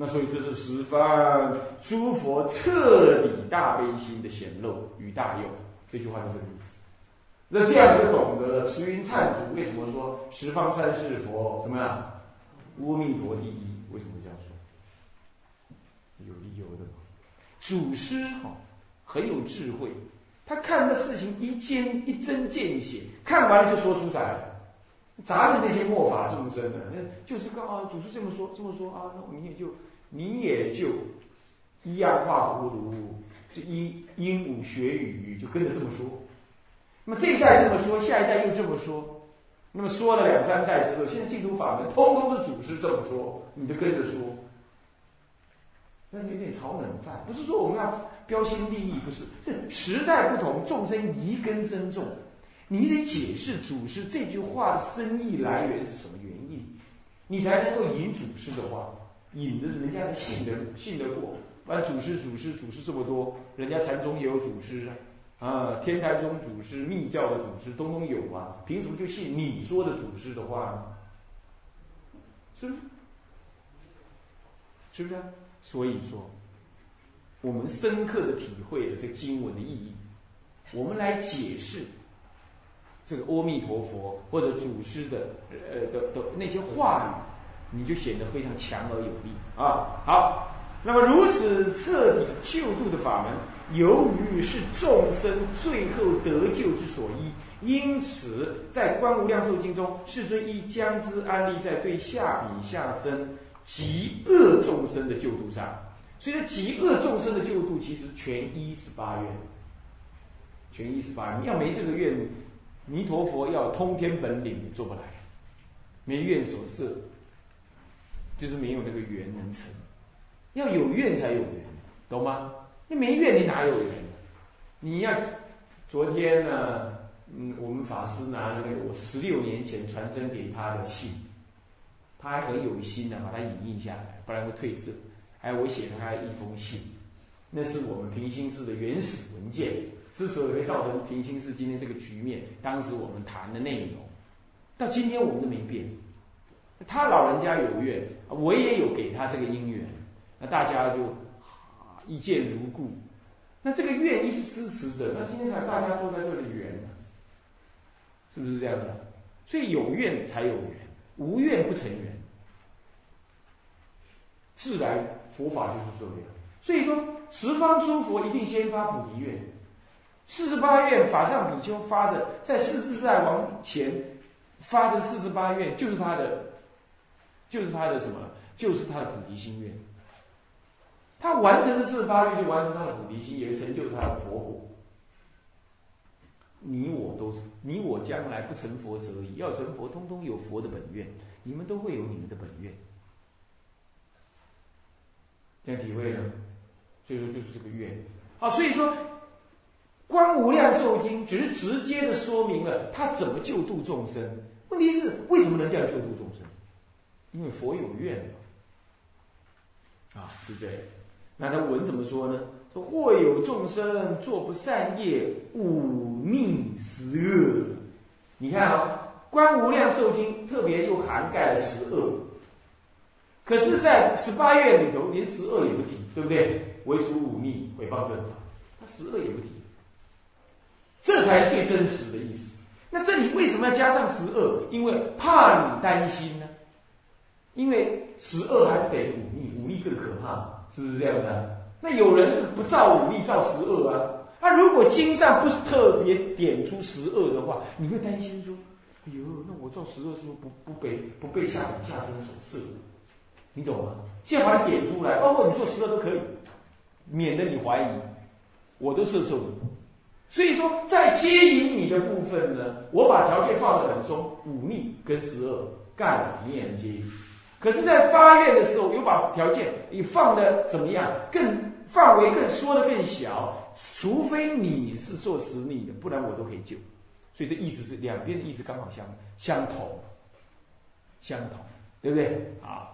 那所以这是十方诸佛彻底大悲心的显露与大用，这句话就这个意思。那这样就懂得了慈云忏祖为什么说十方三世佛怎么样？阿弥陀第一，为什么这样说？有理由的。祖师哈很有智慧，他看的事情一见一针见血，看完了就说出来了。咱们这些末法众生呢，就是告啊，祖师这么说，这么说啊，那我你也就你也就一样画葫芦，这鹦鹦鹉学语，就跟着这么说。那么这一代这么说，下一代又这么说，那么说了两三代之后，现在净土法门通通是祖师这么说，你就跟着说。那是有点炒冷饭，不是说我们要标新立异，不是，这时代不同，众生疑根深重。你得解释祖师这句话的深意来源是什么原因，你才能够引祖师的话，引的是人家信得信得过。完祖师祖师祖师这么多，人家禅宗也有祖师啊，啊，天台宗祖师、密教的祖师通通有啊，凭什么就信你说的祖师的话呢？是不是？是不是？所以说，我们深刻的体会了这个经文的意义，我们来解释。这个阿弥陀佛或者祖师的呃的的那些话语，你就显得非常强而有力啊。好，那么如此彻底救度的法门，由于是众生最后得救之所依，因此在《观无量寿经》中，世尊亦将之安立在对下品下生极恶众生的救度上。所以说，极恶众生的救度其实全一十八愿，全一十八愿，要没这个愿。弥陀佛要通天本领做不来，没愿所设，就是没有那个缘能成。要有愿才有缘，懂吗？你没愿你哪有缘？你要昨天呢？嗯，我们法师拿那个我十六年前传真给他的信，他还很有心的把它影印下来，不然会褪色。还有我写的他一封信，那是我们平心寺的原始文件。之所以会造成平心寺今天这个局面，当时我们谈的内容，到今天我们都没变。他老人家有愿，我也有给他这个因缘，那大家就一见如故。那这个愿一直支持着，那今天才大家坐在这里缘，是不是这样的？所以有愿才有缘，无愿不成缘。自然佛法就是这样。所以说，十方诸佛一定先发菩提愿。四十八愿法上比丘发的，在世自在王前发的四十八愿，就是他的，就是他的什么？就是他的菩提心愿。他完成的四发愿，就完成他的菩提心，也成就他的佛果。你我都是，你我将来不成佛则已，要成佛，通通有佛的本愿，你们都会有你们的本愿。这样体会了，所以说就是这个愿。好，所以说。观无量寿经只是直接的说明了他怎么救度众生。问题是为什么能这样救度众生？因为佛有愿嘛啊，是这样。那他文怎么说呢？说或有众生做不善业，忤逆十恶。你看啊，观无量寿经特别又涵盖了十恶，可是，在十八愿里头连十恶也不提，对不对？唯除忤逆、诽谤正法，他十恶也不提。这才是最真实的意思。那这里为什么要加上十恶？因为怕你担心呢。因为十二还不等于忤逆，五逆更可怕，是不是这样的？那有人是不造五逆，造十二啊。那如果经上不是特别点出十二的话，你会担心说：“哎呦，那我造十二是不是不不被不被下下身所摄？”你懂吗？现在把你点出来，包括你做十二都可以，免得你怀疑，我都摄受你。所以说，在接引你的部分呢，我把条件放得很松，忤逆跟十二干念，接引。可是，在发愿的时候，又把条件你放的怎么样？更范围更缩的更小，除非你是做实逆的，不然我都可以救。所以这意思是两边的意思刚好相相同，相同，对不对？啊，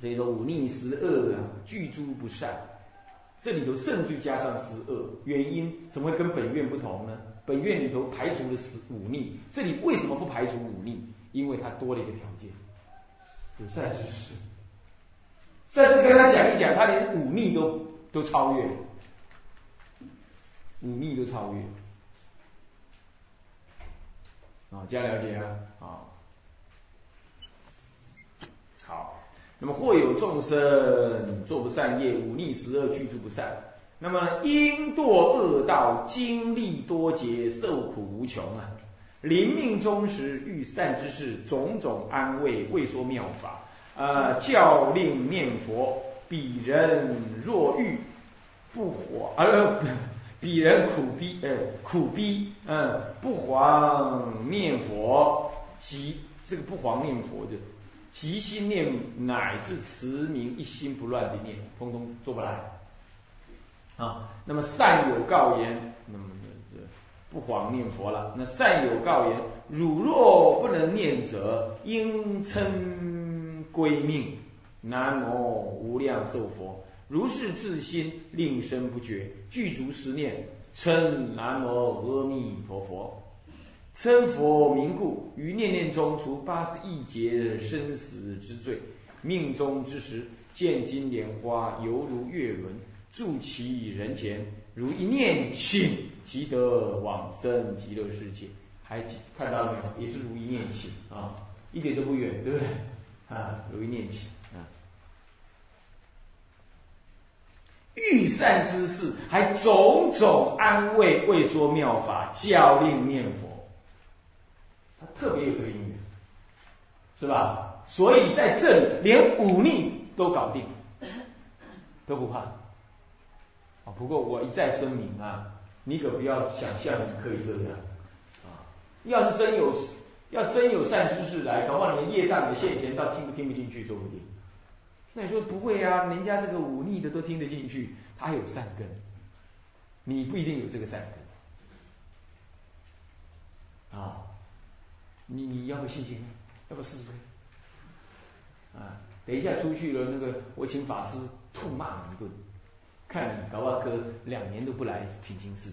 所以说忤逆十恶啊，具诸不善。这里头甚至加上十二，原因怎么会跟本愿不同呢？本愿里头排除了十忤逆，这里为什么不排除忤逆？因为它多了一个条件，有善知识，甚至跟他讲一讲，他连忤逆都都超越，忤逆都超越。啊，这样了解啊，啊，好。那么或有众生做不善业，忤逆十恶，居住不善。那么因堕恶道，经历多劫，受苦无穷啊。临命终时，欲善之事，种种安慰，未说妙法。呃，教令念佛，彼人若欲不还，呃，彼人苦逼，呃，苦逼，嗯，不还念佛，即这个不还念佛的，即心念乃至持名一心不乱的念，通通做不来。啊，那么善有告言，那么不枉念佛了。那善有告言，汝若不能念者，应称归命。南无无量寿佛，如是自心令生不绝，具足十念，称南无阿弥陀佛。称佛名故，于念念中除八十亿劫生死之罪。命中之时，见金莲花，犹如月轮。住其人前，如一念起，即得往生极乐世界。还看到了没有？也是如一念起啊，一点都不远，对不对？啊，如一念起啊。欲善之事，还种种安慰，未说妙法，教令念佛。他特别有这个因缘，是吧？所以在这里，连忤逆都搞定，都不怕。啊，不过我一再声明啊，你可不要想象你可以这样，啊，要是真有，要真有善知识来，搞不好你的业障的现前，倒听不听不进去，说不定。那你说不会啊？人家这个忤逆的都听得进去，他有善根，你不一定有这个善根，啊，你你要不信心？要不试试？啊，等一下出去了，那个我请法师痛骂你一顿。看你搞不好隔两年都不来品行寺，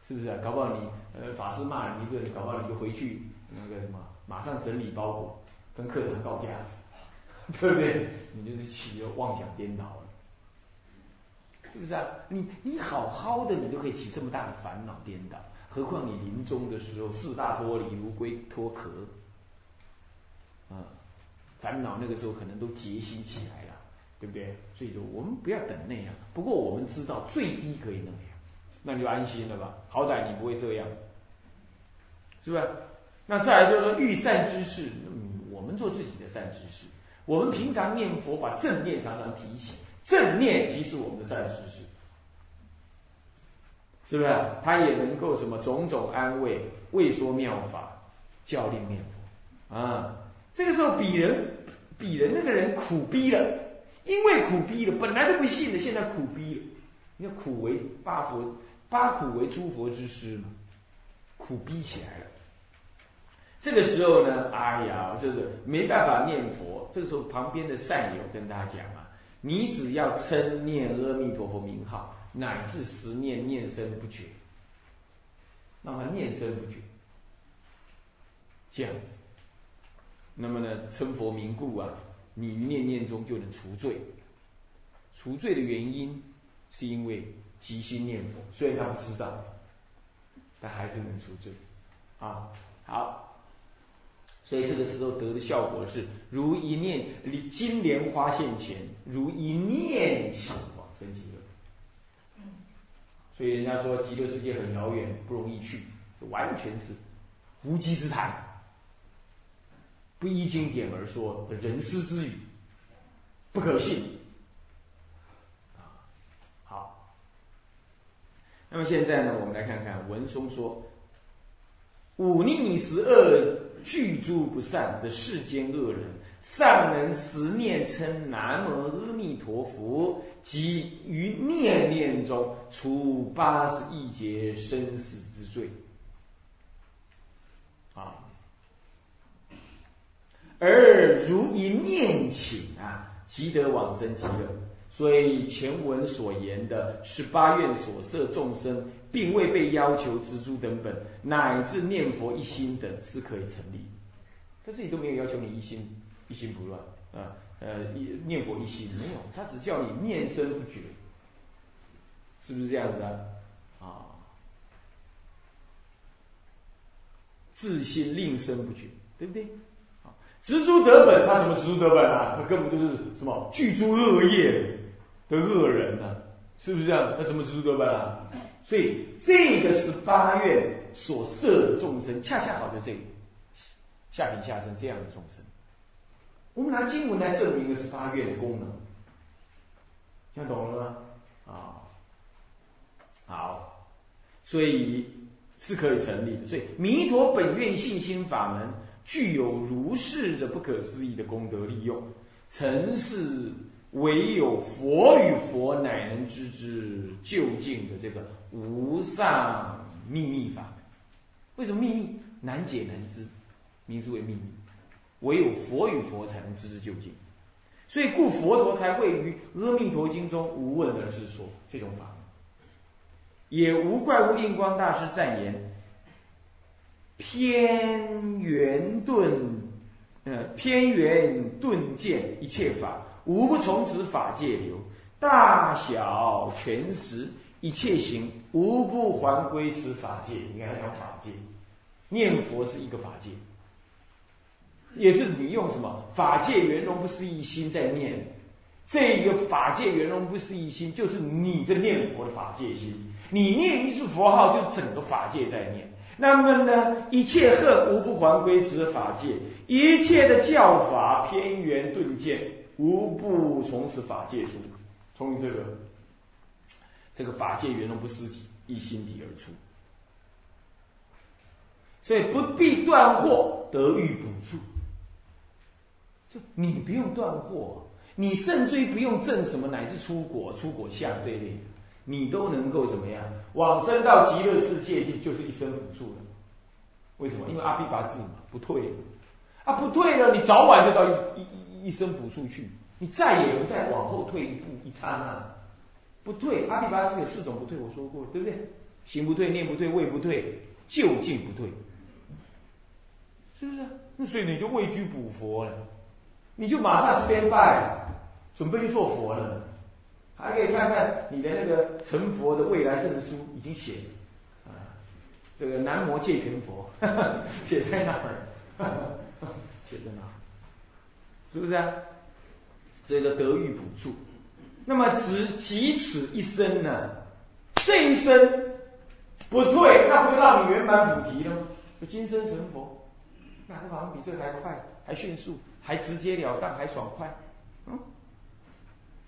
是不是啊？搞不好你呃法师骂你一顿，搞不好你就回去那个什么，马上整理包裹，跟课堂告假，对不对？你就是起了妄想颠倒了，是不是啊？你你好好的，你都可以起这么大的烦恼颠倒，何况你临终的时候四大脱离如龟脱壳，啊，烦恼那个时候可能都结心起来了。对不对？所以说我们不要等那样。不过我们知道最低可以那样，那你就安心了吧？好歹你不会这样，是不是？那再来就是说，欲善之事，嗯，我们做自己的善知识。我们平常念佛，把正念常常提起，正念即是我们的善知识，是不是？他也能够什么种种安慰，未说妙法，教令念佛啊。这个时候，鄙人，鄙人那个人苦逼了。因为苦逼了，本来都不信的，现在苦逼了。你看苦为八佛，八苦为诸佛之师嘛，苦逼起来了。这个时候呢，哎呀，就是没办法念佛。这个时候，旁边的善友跟大家讲啊，你只要称念阿弥陀佛名号，乃至十念念声不绝，让他念声不绝，这样子。那么呢，称佛名故啊。你于念念中就能除罪，除罪的原因是因为即心念佛，虽然他不知道，但还是能除罪，啊，好，所以这个时候得的效果是如一念离金莲花现前，如一念起往生极乐。所以人家说极乐世界很遥远，不容易去，完全是无稽之谈。不依经典而说的人师之语，不可信。好。那么现在呢，我们来看看文松说：“忤逆十恶，具诸不善的世间恶人，善能十念称南无阿弥陀佛，即于念念中除八十亿劫生死之罪。”啊。而如一念请啊，即得往生极乐。所以前文所言的十八愿所摄众生，并未被要求知诸等本，乃至念佛一心等，是可以成立。他这里都没有要求你一心一心不乱啊。呃，念佛一心没有，他只叫你念身不绝，是不是这样子啊？啊，自心令身不绝，对不对？啊，执诸得本，他什么植诸得本啊？他根本就是什么聚诸恶业的恶人呢？是不是这样？那怎么植诸得本啊？所以这个十八愿所摄的众生，恰恰好就这个下品下生这样的众生。我们拿经文来证明的是八愿的功能，听懂了吗？啊，好，所以是可以成立的。所以弥陀本愿信心法门具有如是的不可思议的功德利用，曾是唯有佛与佛乃能知之究竟的这个无上秘密法门。为什么秘密难解难知，名之为秘密？唯有佛与佛才能知之究竟，所以故佛陀才会于《阿弥陀经》中无问而是说这种法门，也无怪乎印光大师赞言：偏圆顿，呃，偏圆顿见一切法，无不从此法界流；大小全实一切行，无不还归此法界。你看他讲法界，念佛是一个法界。也是你用什么法界圆融不思议心在念，这个法界圆融不思议心就是你在念佛的法界心。你念一句佛号，就整个法界在念。那么呢，一切恨无不还归此法界，一切的教法偏圆顿见，无不从此法界出，从这个这个法界圆融不思己，一心体而出。所以不必断惑，得欲补处。你不用断货，你甚至于不用证什么乃至出国、出国相这一类，你都能够怎么样往生到极乐世界去，就是一生补处了。为什么？因为阿毗跋致嘛，不退啊，不退了，你早晚就到一一一生补处去，你再也不再往后退一步一刹那，不退。阿毗跋致有四种不退，我说过，对不对？行不退，念不退，位不退，究竟不退，是不是？那所以你就位居补佛了。你就马上 stand by，准备去做佛了，还可以看看你的那个成佛的未来证书已经写，啊，这个南无戒权佛 写在哪儿？写在哪？是不是啊？这个德育补助，那么只即此一生呢？这一生不退，那不就让你圆满菩提了吗？就今生成佛，那好像比这还快，还迅速。还直截了当，还爽快，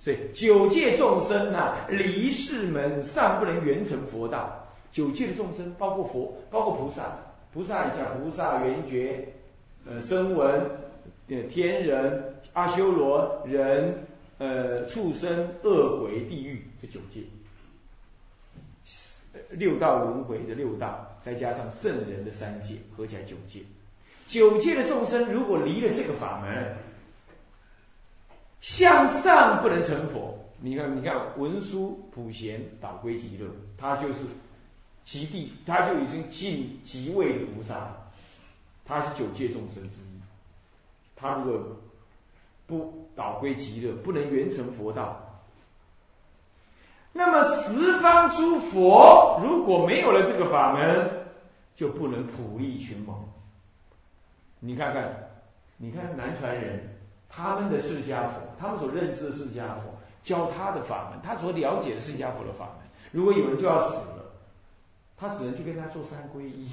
所以九界众生呐，离世门尚不能圆成佛道。九界的众生，包括佛，包括菩萨，菩萨以下，菩萨、圆觉、呃，声闻、呃，天人、阿修罗、人、呃，畜生、恶鬼、地狱，这九界，六道轮回的六道，再加上圣人的三界，合起来九界。九界的众生，如果离了这个法门，向上不能成佛。你看，你看文殊普贤导归极乐，他就是极地，他就已经进极位菩萨，他是九界众生之一。他如果不导归极乐，不能圆成佛道，那么十方诸佛如果没有了这个法门，就不能普利群蒙。你看看，你看南传人，他们的释迦佛，他们所认知的释迦佛，教他的法门，他所了解的释迦佛的法门。如果有人就要死了，他只能去跟他做三皈依，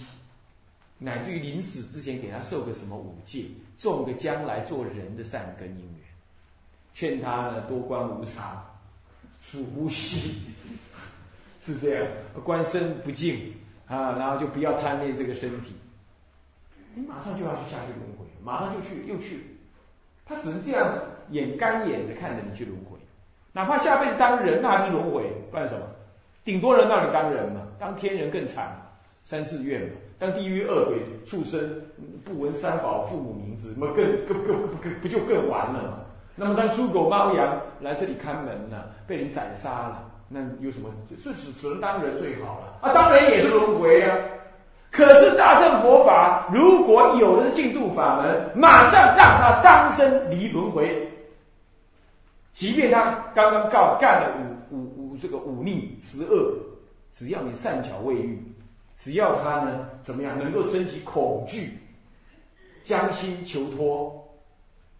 乃至于临死之前给他受个什么五戒，种个将来做人的善根因缘，劝他呢多观无常，数呼吸，是这样，观身不净啊，然后就不要贪恋这个身体。你马上就要去下去轮回，马上就去又去，他只能这样子眼干眼的看着你去轮回，哪怕下辈子当人，那还是轮回，不然什么？顶多人让你当人嘛，当天人更惨，三四月嘛，当地狱恶鬼畜生不闻三宝父母名字，那么更更更不不就更完了嘛？那么当猪狗猫羊来这里看门呢，被人宰杀了，那有什么？就只只能当人最好了啊，当人也是轮回。可是大乘佛法如果有的是净度法门，马上让他当生离轮回，即便他刚刚告干了五五五这个五逆十恶，只要你善巧未遇，只要他呢怎么样能够升起恐惧，将心求脱，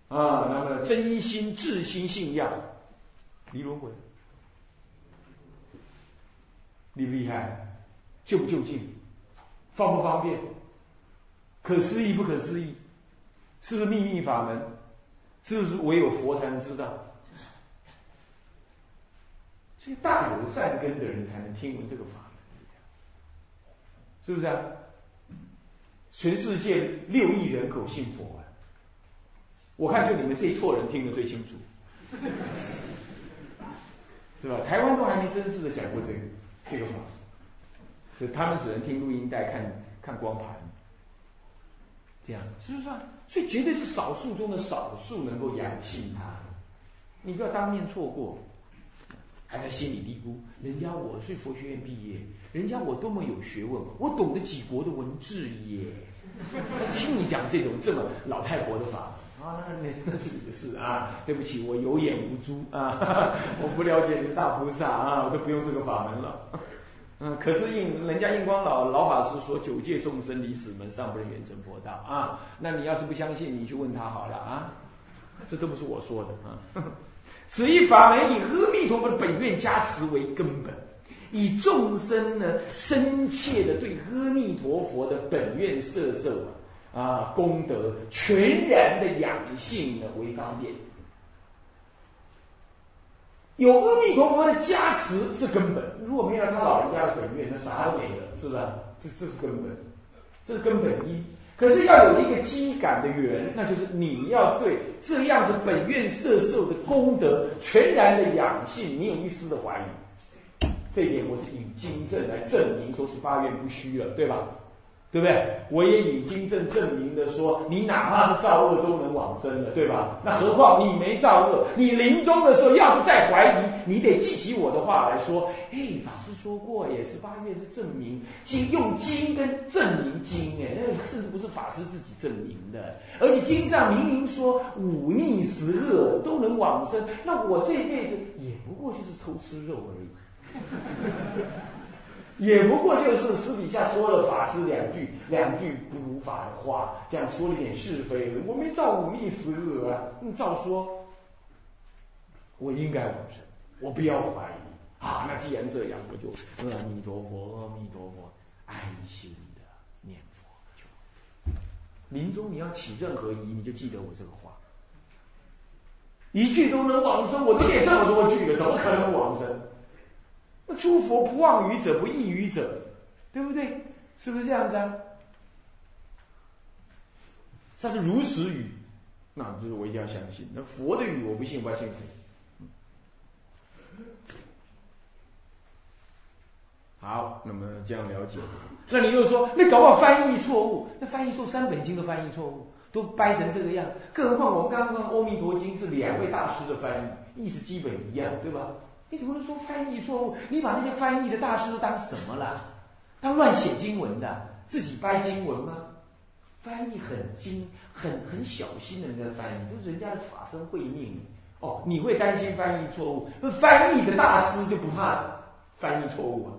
啊，那么真心至心信仰，离轮回，厉不厉害？就不就近？方不方便？可思议不可思议？是不是秘密法门？是不是唯有佛才能知道？所以大有善根的人才能听闻这个法门，是不是啊？全世界六亿人口信佛啊！我看就你们这一撮人听得最清楚，是吧？台湾都还没真实的讲过这个这个法，所以他们只能听录音带、看看光盘，这样是不是啊？所以绝对是少数中的少数能够养信他，你不要当面错过。还在心里嘀咕：人家我是佛学院毕业，人家我多么有学问，我懂得几国的文字耶。听你讲这种这么老太婆的法啊，那那那是你的事啊。对不起，我有眼无珠啊，我不了解你是大菩萨啊，我都不用这个法门了。可是印人家印光老老法师说九界众生离死门，上不能远成佛道啊。那你要是不相信，你去问他好了啊。这都不是我说的啊。此一法门以阿弥陀佛的本愿加持为根本，以众生呢深切的对阿弥陀佛的本愿色受啊功德全然的养性呢为方便。有阿弥陀佛的加持是根本，如果没有他老人家的本愿，那啥都没了，是不是？这这是根本，这是根本一。可是要有一个积感的缘，那就是你要对这样子本愿色受的功德全然的养性，你有一丝的怀疑。这一点我是以经证来证明，说是八愿不虚了，对吧？对不对？我也以经证证明的说，你哪怕是造恶都能往生的，对吧？那何况你没造恶，你临终的时候要是再怀疑，你得记起我的话来说。哎，法师说过，也是八月是证明经用经跟证明经，哎，那甚至不是法师自己证明的，而且经上明明说忤逆十恶都能往生，那我这一辈子也不过就是偷吃肉而已。也不过就是私底下说了法师两句两句不如法的话，这样说了点是非。我没造五逆十恶啊，你照说，我应该往生，我不要怀疑啊。那既然这样，我就阿弥陀佛，阿弥陀佛，安心的念佛就。临终你要起任何疑，你就记得我这个话，一句都能往生，我都念这么多句了，怎么可能往生？那诸佛不忘语者，不异语者，对不对？是不是这样子啊？他是如实语，那就是我一定要相信。那佛的语我不信，我要信谁？好，那么这样了解。那你又说，那搞不好翻译错误？那翻译错三本经都翻译错误，都掰成这个样。更何况我们刚刚看《阿弥陀经》是两位大师的翻译，意思基本一样，对吧？你怎么能说翻译错误？你把那些翻译的大师都当什么了？当乱写经文的，自己掰经文吗？翻译很精、很很小心的人家翻译，就是人家的法身慧命。哦，你会担心翻译错误？那翻译的大师就不怕翻译错误啊？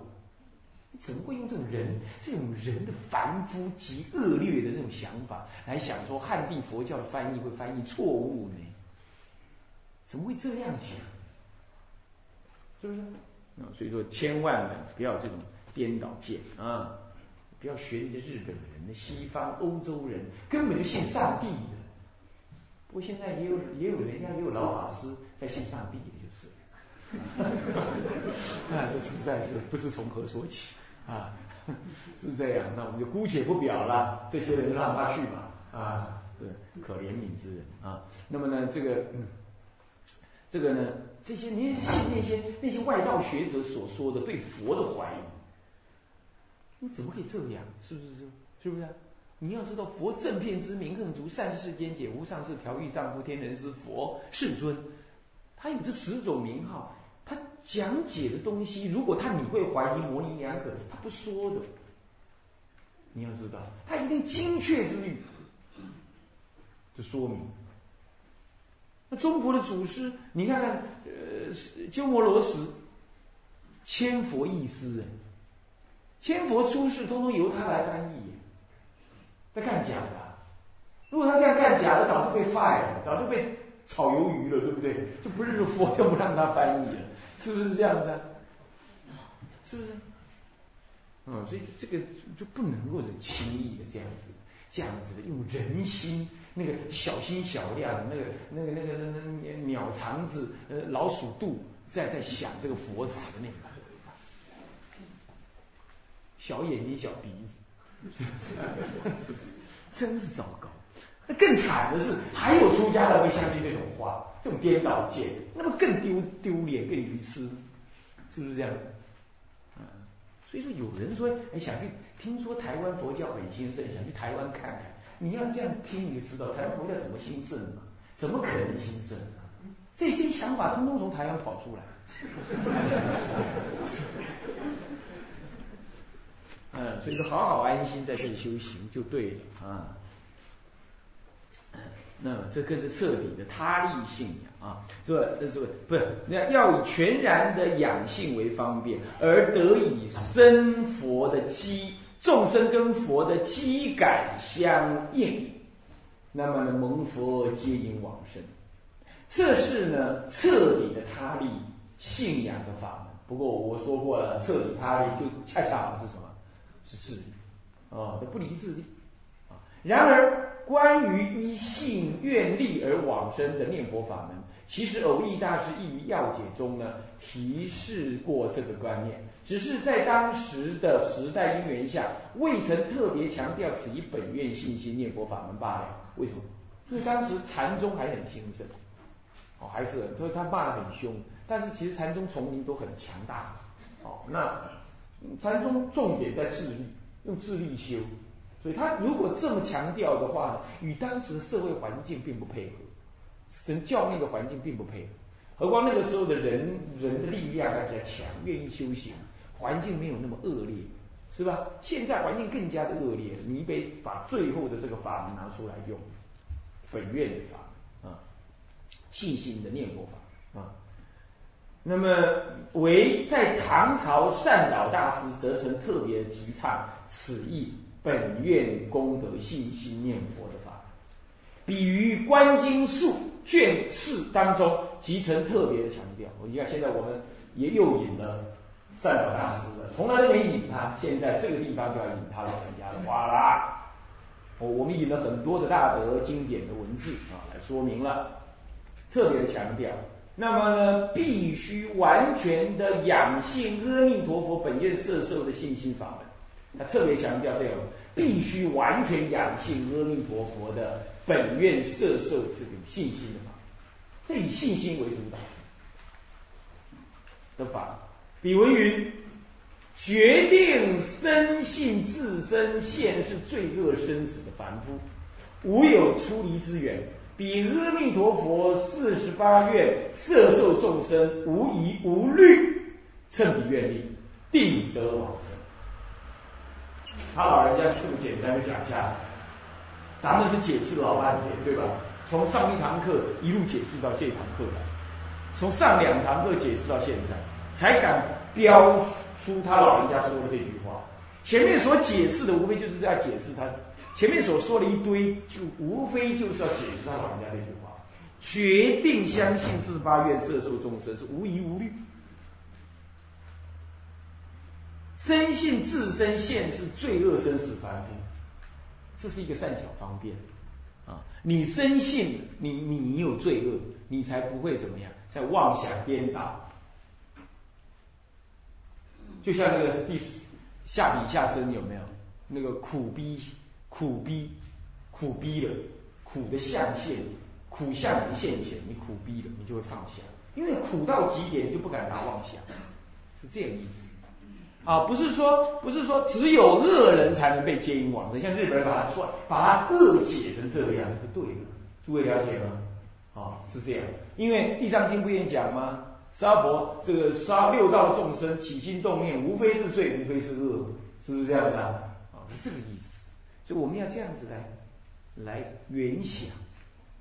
怎么会用这种人、这种人的凡夫极恶劣的这种想法来想说汉地佛教的翻译会翻译错误呢？怎么会这样想？是不是？啊，所以说千万呢不要这种颠倒见啊，不要学那些日本人、西方欧洲人，根本就信上帝的。不过现在也有也有人家也有老法师在信上帝的，就是。那这实在是不知从何说起啊，是这样。那我们就姑且不表了，这些人让他去吧啊，对，可怜悯之人啊。那么呢，这个，这个呢？这些你信那些那些外道学者所说的对佛的怀疑，你怎么可以这样？是不是？是不是？你要知道，佛正片之名更足，善世间解无上士，调御丈夫，天人师，佛世尊，他有这十种名号，他讲解的东西，如果他你会怀疑模棱两可，他不说的。你要知道，他一定精确之语，这说明。那中国的祖师，你看看，呃，鸠摩罗什，千佛译师，千佛出世，通通由他来翻译，他干假的。如果他这样干假的，早就被 fire 了，早就被炒鱿鱼了，对不对？就不是佛就不让他翻译了，是不是这样子？啊？是不是？嗯，所以这个就不能够轻易的这样子，这样子的用人心。那个小心小量，那个那个那个那那鸟肠子，呃，老鼠肚，在在想这个佛子的那个，小眼睛小鼻子，是不是？真是糟糕。那更惨的是，还有出家的会相信这种话，这种颠倒见，那么更丢丢脸，更愚痴，是不是这样？所以说有人说，哎，想去听说台湾佛教很兴盛，想去台湾看看。你要这样听，你就知道台湾佛教怎么兴盛嘛？怎么可能兴盛？这些想法通通从台湾跑出来。嗯，所以说好好安心在这里修行就对了啊。那这更是彻底的他力信仰啊，是吧？这是不是？那要以全然的养性为方便，而得以生佛的基。众生跟佛的机感相应，那么呢，蒙佛接引往生，这是呢彻底的他力信仰的法门。不过我说过了，彻底他力就恰恰好是什么？是自力啊，这不离自力啊。然而，关于依信愿力而往生的念佛法门，其实偶益大师亦于要解中呢提示过这个观念。只是在当时的时代因缘下，未曾特别强调此一本愿信心念佛法门罢了。为什么？因为当时禅宗还很兴盛，哦，还是所以他骂得很凶。但是其实禅宗丛林都很强大，哦，那禅宗重点在自力，用自力修。所以他如果这么强调的话，与当时的社会环境并不配合，跟教内的环境并不配合。何况那个时候的人人的力量还比较强，愿意修行。环境没有那么恶劣，是吧？现在环境更加的恶劣，你得把最后的这个法门拿出来用，本愿的法啊，信心的念佛法啊。那么为在唐朝善导大师则曾特别提倡此意本愿功德信心念佛的法，比于观经术卷四当中集成特别的强调。你看现在我们也又引了。善导大师的，从来都没引他，现在这个地方就要引他老人家的话啦。我我们引了很多的大德经典的文字啊，来说明了，特别强调。那么呢，必须完全的养信阿弥陀佛本愿摄受的信心法门。他特别强调这个，必须完全养信阿弥陀佛的本愿摄受这个信心的法，这以信心为主导的法。李文云决定深信自身现是罪恶生死的凡夫，无有出离之缘，比阿弥陀佛四十八愿摄受众生无疑无虑，称彼愿力，定得往生。他老人家这么简单的讲一下，咱们是解释老半天，对吧？从上一堂课一路解释到这堂课来，从上两堂课解释到现在，才敢。标出他老人家说的这句话，前面所解释的无非就是在解释他前面所说的一堆，就无非就是要解释他老人家这句话，决定相信自发愿色受众生是无疑无虑，深信自身现是罪恶生死凡夫，这是一个善巧方便啊！你深信你你有罪恶，你才不会怎么样，在妄想颠倒。就像那个第下笔下身有没有？那个苦逼苦逼苦逼的苦的象限苦相的现前，你苦逼了，你就会放下，因为苦到极点，就不敢拿妄想，是这个意思。啊，不是说不是说只有恶人才能被接引往生，像日本人把它说把它恶解成这样，不对的，诸位了解吗？啊，是这样，因为地藏经不也讲吗？杀佛，这个杀六道众生起心动念，无非是罪，无非是恶，是不是这样的啊？是这个意思。所以我们要这样子来，来原想，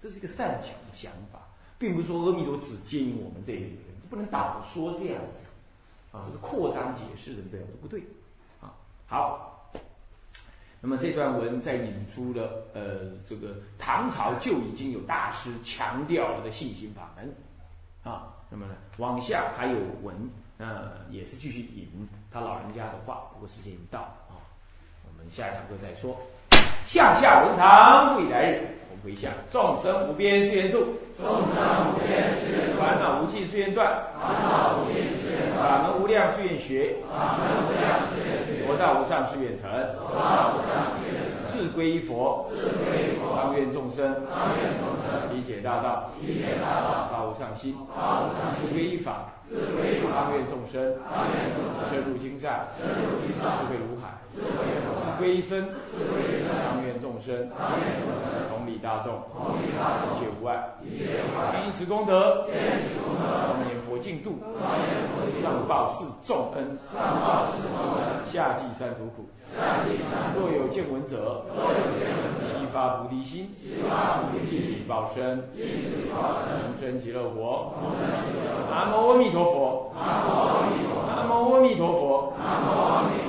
这是一个善巧的想法，并不是说阿弥陀只接引我们这一类人，这不能导说这样子啊，这个扩张解释成这样都不对啊。好。那么这段文再引出了呃，这个唐朝就已经有大师强调了的信心法门啊。那么呢，往下还有文，呃，也是继续引他老人家的话。不过时间已到啊，我们下一堂课再说。向下文长，复以来日。我们回向：众生无边誓愿度，众生无边誓愿度；烦恼无尽誓愿断，烦恼无尽誓愿断；法门无量誓愿学，法门无量誓愿学；佛道无上誓愿成，佛道无上誓愿成。自归依佛，自归依佛；当愿众生，当愿众生。理解大道，理解大道；发无上心，发无上心；自归依法，自归依法；当愿众生，当愿众生深入经藏，深入经藏；智慧如海，智慧如海；自归依身，自归依身；当愿众生，当愿众生同理大众，同理大众；一切无碍，一切无碍；因此功德，愿此功德；当年佛净土，当愿佛净土；上报四重恩，上报四重恩；下济三途苦。下济三途苦。若有见闻者，若有见闻者，悉发菩提心，尽此报身，同生极乐国。南无阿弥，南无阿弥陀佛，南无阿弥陀佛，南无阿弥陀佛。